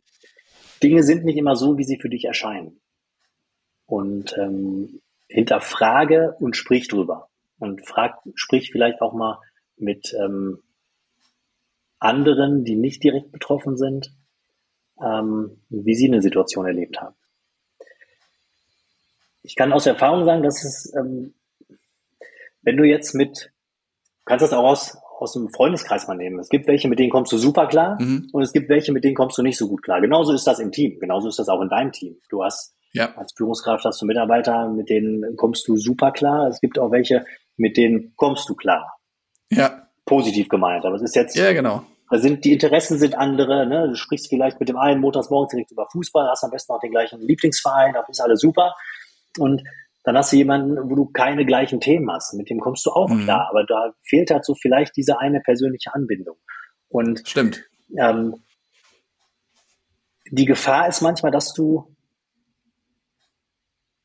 Dinge sind nicht immer so, wie sie für dich erscheinen. Und ähm, hinterfrage und sprich drüber. Und frag, sprich vielleicht auch mal mit ähm, anderen, die nicht direkt betroffen sind, ähm, wie sie eine Situation erlebt haben ich kann aus Erfahrung sagen, dass es, ähm, wenn du jetzt mit, kannst das auch aus, aus dem Freundeskreis mal nehmen. Es gibt welche, mit denen kommst du super klar mhm. und es gibt welche, mit denen kommst du nicht so gut klar. Genauso ist das im Team. Genauso ist das auch in deinem Team. Du hast ja. als Führungskraft hast du Mitarbeiter, mit denen kommst du super klar. Es gibt auch welche, mit denen kommst du klar. Ja. Positiv gemeint. Aber es ist jetzt, ja, genau. Da sind, die Interessen sind andere, ne? Du sprichst vielleicht mit dem einen montags morgens direkt über Fußball, hast am besten auch den gleichen Lieblingsverein, das ist alles super. Und dann hast du jemanden, wo du keine gleichen Themen hast. Mit dem kommst du auch mhm. klar, aber da fehlt halt so vielleicht diese eine persönliche Anbindung. Und stimmt. Ähm, die Gefahr ist manchmal, dass du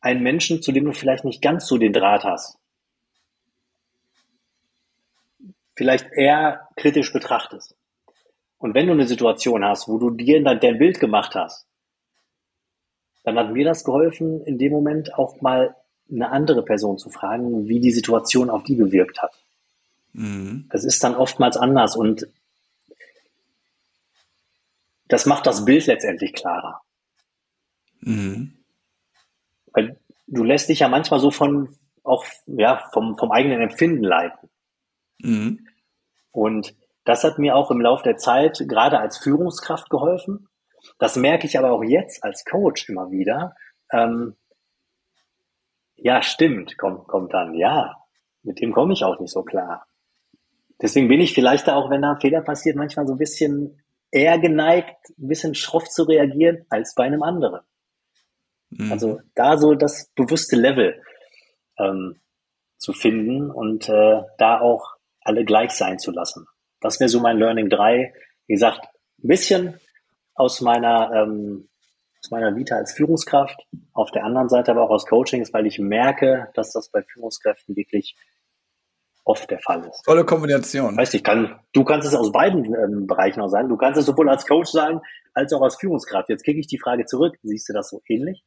einen Menschen, zu dem du vielleicht nicht ganz so den Draht hast, vielleicht eher kritisch betrachtest. Und wenn du eine Situation hast, wo du dir dann dein Bild gemacht hast, dann hat mir das geholfen, in dem Moment auch mal eine andere Person zu fragen, wie die Situation auf die gewirkt hat. Mhm. Das ist dann oftmals anders und das macht das Bild letztendlich klarer. Mhm. Weil du lässt dich ja manchmal so von auch ja vom, vom eigenen Empfinden leiten. Mhm. Und das hat mir auch im Laufe der Zeit gerade als Führungskraft geholfen. Das merke ich aber auch jetzt als Coach immer wieder. Ähm, ja, stimmt, kommt, kommt dann, ja, mit dem komme ich auch nicht so klar. Deswegen bin ich vielleicht auch, wenn da ein Fehler passiert, manchmal so ein bisschen eher geneigt, ein bisschen schroff zu reagieren als bei einem anderen. Mhm. Also da so das bewusste Level ähm, zu finden und äh, da auch alle gleich sein zu lassen. Das wäre so mein Learning 3. Wie gesagt, ein bisschen aus meiner, ähm, aus meiner Vita als Führungskraft, auf der anderen Seite aber auch aus Coachings, weil ich merke, dass das bei Führungskräften wirklich oft der Fall ist. Tolle Kombination. Weißt du, kann, du kannst es aus beiden ähm, Bereichen auch sagen. Du kannst es sowohl als Coach sagen, als auch als Führungskraft. Jetzt kriege ich die Frage zurück. Siehst du das so ähnlich?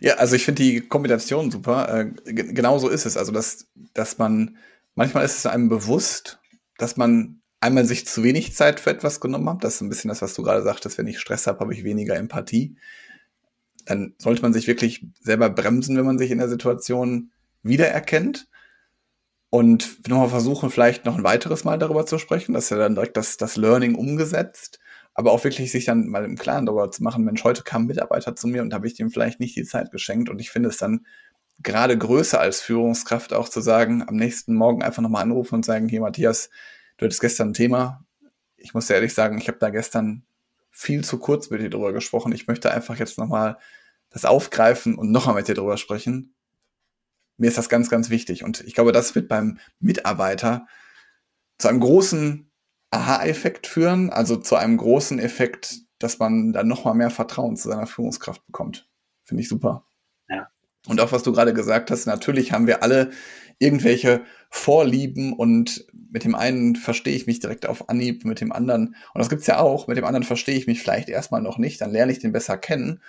Ja, also ich finde die Kombination super. Äh, genau so ist es. Also, dass, dass man, manchmal ist es einem bewusst, dass man einmal sich zu wenig Zeit für etwas genommen hat. Das ist ein bisschen das, was du gerade sagtest. Wenn ich Stress habe, habe ich weniger Empathie. Dann sollte man sich wirklich selber bremsen, wenn man sich in der Situation wiedererkennt. Und nochmal versuchen, vielleicht noch ein weiteres Mal darüber zu sprechen. Das ist ja dann direkt das, das Learning umgesetzt aber auch wirklich sich dann mal im Klaren darüber zu machen, Mensch, heute kam ein Mitarbeiter zu mir und habe ich dem vielleicht nicht die Zeit geschenkt. Und ich finde es dann gerade größer als Führungskraft auch zu sagen, am nächsten Morgen einfach nochmal anrufen und sagen, hier Matthias, du hattest gestern ein Thema. Ich muss ehrlich sagen, ich habe da gestern viel zu kurz mit dir drüber gesprochen. Ich möchte einfach jetzt nochmal das aufgreifen und nochmal mit dir drüber sprechen. Mir ist das ganz, ganz wichtig. Und ich glaube, das wird beim Mitarbeiter zu einem großen Aha-Effekt führen, also zu einem großen Effekt, dass man dann nochmal mehr Vertrauen zu seiner Führungskraft bekommt. Finde ich super. Ja. Und auch was du gerade gesagt hast, natürlich haben wir alle irgendwelche Vorlieben und mit dem einen verstehe ich mich direkt auf Anhieb, mit dem anderen, und das gibt's ja auch, mit dem anderen verstehe ich mich vielleicht erstmal noch nicht, dann lerne ich den besser kennen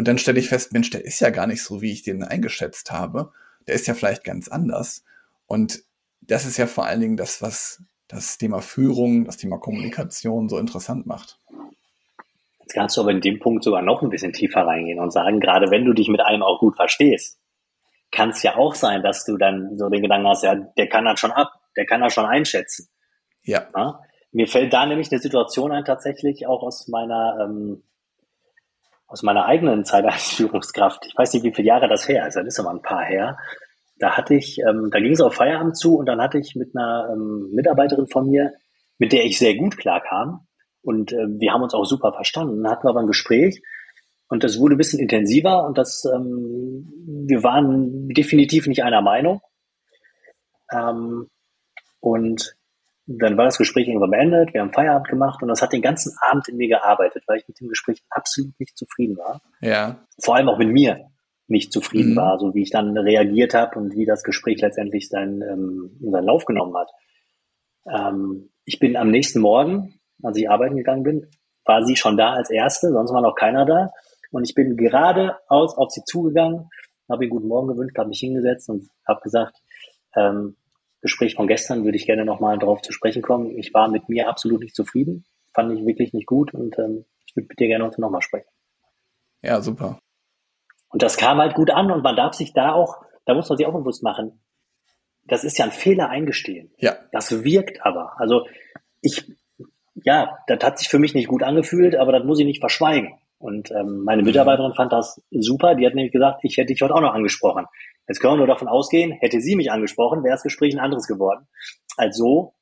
und dann stelle ich fest, Mensch, der ist ja gar nicht so, wie ich den eingeschätzt habe. Der ist ja vielleicht ganz anders. Und das ist ja vor allen Dingen das, was das Thema Führung, das Thema Kommunikation so interessant macht. Jetzt kannst du aber in dem Punkt sogar noch ein bisschen tiefer reingehen und sagen, gerade wenn du dich mit einem auch gut verstehst, kann es ja auch sein, dass du dann so den Gedanken hast, ja, der kann das schon ab, der kann das schon einschätzen. Ja. ja? Mir fällt da nämlich eine Situation ein, tatsächlich auch aus meiner, ähm, aus meiner eigenen Zeit als Führungskraft. Ich weiß nicht, wie viele Jahre das her ist, das ist aber ein paar her da hatte ich, ähm, da ging es auf Feierabend zu und dann hatte ich mit einer ähm, Mitarbeiterin von mir, mit der ich sehr gut klarkam und äh, wir haben uns auch super verstanden. Hatten wir aber ein Gespräch und das wurde ein bisschen intensiver und das, ähm, wir waren definitiv nicht einer Meinung. Ähm, und dann war das Gespräch irgendwann beendet, wir haben Feierabend gemacht und das hat den ganzen Abend in mir gearbeitet, weil ich mit dem Gespräch absolut nicht zufrieden war. Ja. Vor allem auch mit mir nicht zufrieden mhm. war, so wie ich dann reagiert habe und wie das Gespräch letztendlich seinen, ähm, seinen Lauf genommen hat. Ähm, ich bin am nächsten Morgen, als ich arbeiten gegangen bin, war sie schon da als Erste, sonst war noch keiner da. Und ich bin geradeaus auf sie zugegangen, habe ihr guten Morgen gewünscht, habe mich hingesetzt und habe gesagt, ähm, Gespräch von gestern würde ich gerne nochmal darauf zu sprechen kommen. Ich war mit mir absolut nicht zufrieden, fand ich wirklich nicht gut und ähm, ich würde mit dir gerne heute nochmal sprechen. Ja, super. Und das kam halt gut an und man darf sich da auch, da muss man sich auch bewusst machen, das ist ja ein Fehler eingestehen. Ja. Das wirkt aber. Also ich, ja, das hat sich für mich nicht gut angefühlt, aber das muss ich nicht verschweigen. Und ähm, meine Mitarbeiterin fand das super. Die hat nämlich gesagt, ich hätte dich heute auch noch angesprochen. Jetzt können wir nur davon ausgehen, hätte sie mich angesprochen, wäre das Gespräch ein anderes geworden. Also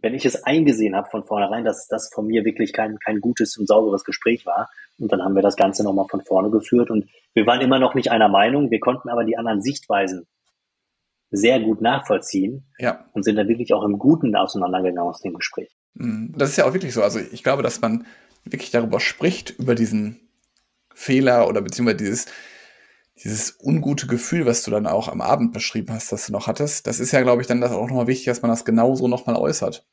wenn ich es eingesehen habe von vornherein, dass das von mir wirklich kein, kein gutes und sauberes Gespräch war. Und dann haben wir das Ganze nochmal von vorne geführt und wir waren immer noch nicht einer Meinung, wir konnten aber die anderen Sichtweisen sehr gut nachvollziehen ja. und sind dann wirklich auch im Guten auseinandergegangen aus dem Gespräch. Mhm. Das ist ja auch wirklich so. Also ich glaube, dass man wirklich darüber spricht, über diesen Fehler oder beziehungsweise dieses, dieses ungute Gefühl, was du dann auch am Abend beschrieben hast, dass du noch hattest, das ist ja, glaube ich, dann das auch nochmal wichtig, dass man das genauso nochmal äußert.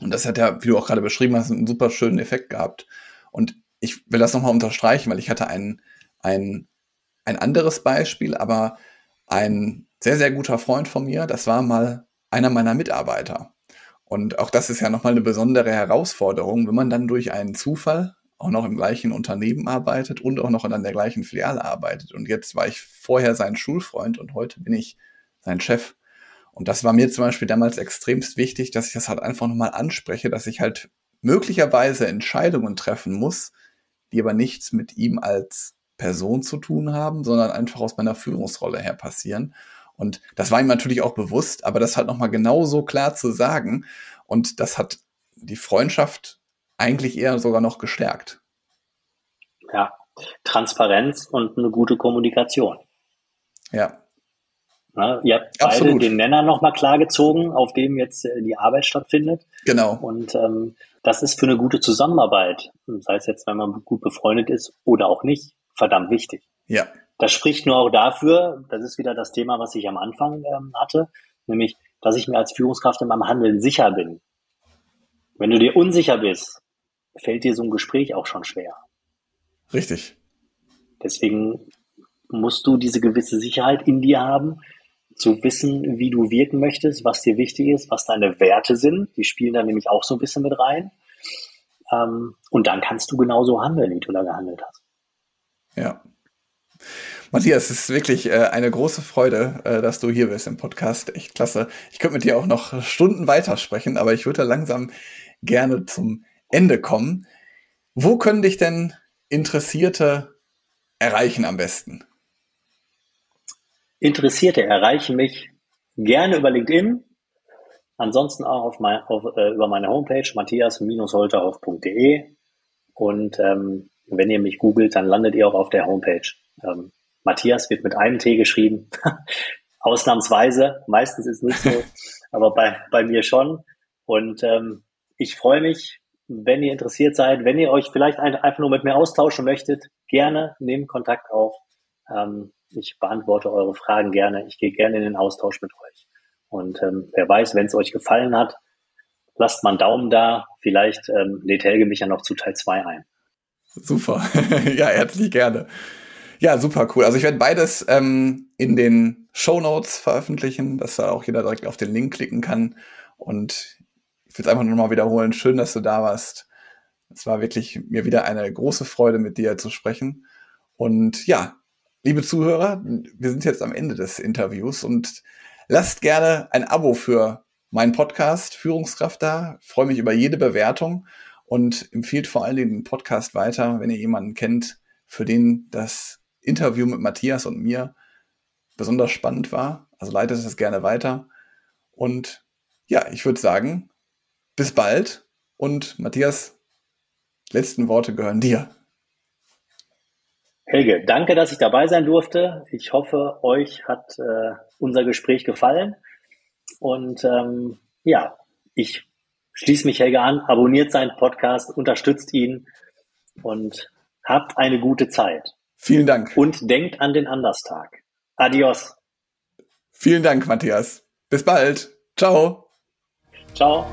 Und das hat ja, wie du auch gerade beschrieben hast, einen super schönen Effekt gehabt. Und ich will das nochmal unterstreichen, weil ich hatte ein, ein, ein anderes Beispiel, aber ein sehr, sehr guter Freund von mir, das war mal einer meiner Mitarbeiter. Und auch das ist ja nochmal eine besondere Herausforderung, wenn man dann durch einen Zufall auch noch im gleichen Unternehmen arbeitet und auch noch in der gleichen Filiale arbeitet. Und jetzt war ich vorher sein Schulfreund und heute bin ich sein Chef. Und das war mir zum Beispiel damals extremst wichtig, dass ich das halt einfach nochmal anspreche, dass ich halt möglicherweise Entscheidungen treffen muss, die aber nichts mit ihm als Person zu tun haben, sondern einfach aus meiner Führungsrolle her passieren. Und das war ihm natürlich auch bewusst, aber das halt nochmal genauso klar zu sagen. Und das hat die Freundschaft eigentlich eher sogar noch gestärkt. Ja, Transparenz und eine gute Kommunikation. Ja. Na, ihr habt beide Absolut. den Nenner nochmal klar gezogen, auf dem jetzt äh, die Arbeit stattfindet. Genau. Und ähm, das ist für eine gute Zusammenarbeit, sei es jetzt, wenn man gut befreundet ist oder auch nicht, verdammt wichtig. Ja. Das spricht nur auch dafür, das ist wieder das Thema, was ich am Anfang ähm, hatte, nämlich, dass ich mir als Führungskraft in meinem Handeln sicher bin. Wenn du dir unsicher bist, fällt dir so ein Gespräch auch schon schwer. Richtig. Deswegen musst du diese gewisse Sicherheit in dir haben, zu wissen, wie du wirken möchtest, was dir wichtig ist, was deine Werte sind. Die spielen da nämlich auch so ein bisschen mit rein. Ähm, und dann kannst du genauso handeln, wie du da gehandelt hast. Ja. Matthias, es ist wirklich äh, eine große Freude, äh, dass du hier bist im Podcast. Echt klasse. Ich könnte mit dir auch noch Stunden weitersprechen, aber ich würde langsam gerne zum Ende kommen. Wo können dich denn Interessierte erreichen am besten? Interessierte erreichen mich gerne über LinkedIn, ansonsten auch mein, auf, äh, über meine Homepage matthias-holterhoff.de und ähm, wenn ihr mich googelt, dann landet ihr auch auf der Homepage. Ähm, Matthias wird mit einem T geschrieben, ausnahmsweise, meistens ist es nicht so, aber bei, bei mir schon und ähm, ich freue mich, wenn ihr interessiert seid, wenn ihr euch vielleicht einfach nur mit mir austauschen möchtet, gerne nehmt Kontakt auf. Ähm, ich beantworte eure Fragen gerne. Ich gehe gerne in den Austausch mit euch. Und ähm, wer weiß, wenn es euch gefallen hat, lasst mal einen Daumen da. Vielleicht ähm, lädt Helge mich ja noch zu Teil 2 ein. Super. ja, herzlich gerne. Ja, super cool. Also ich werde beides ähm, in den Show Notes veröffentlichen, dass da auch jeder direkt auf den Link klicken kann. Und ich will es einfach nur mal wiederholen. Schön, dass du da warst. Es war wirklich mir wieder eine große Freude, mit dir zu sprechen. Und ja, liebe Zuhörer, wir sind jetzt am Ende des Interviews und lasst gerne ein Abo für meinen Podcast Führungskraft da. Ich freue mich über jede Bewertung und empfiehlt vor allen Dingen den Podcast weiter, wenn ihr jemanden kennt, für den das Interview mit Matthias und mir besonders spannend war. Also leitet es gerne weiter. Und ja, ich würde sagen, bis bald und Matthias, letzten Worte gehören dir. Helge, danke, dass ich dabei sein durfte. Ich hoffe, euch hat äh, unser Gespräch gefallen. Und ähm, ja, ich schließe mich Helge an, abonniert seinen Podcast, unterstützt ihn und habt eine gute Zeit. Vielen Dank. Und denkt an den Anderstag. Adios. Vielen Dank, Matthias. Bis bald. Ciao. Ciao.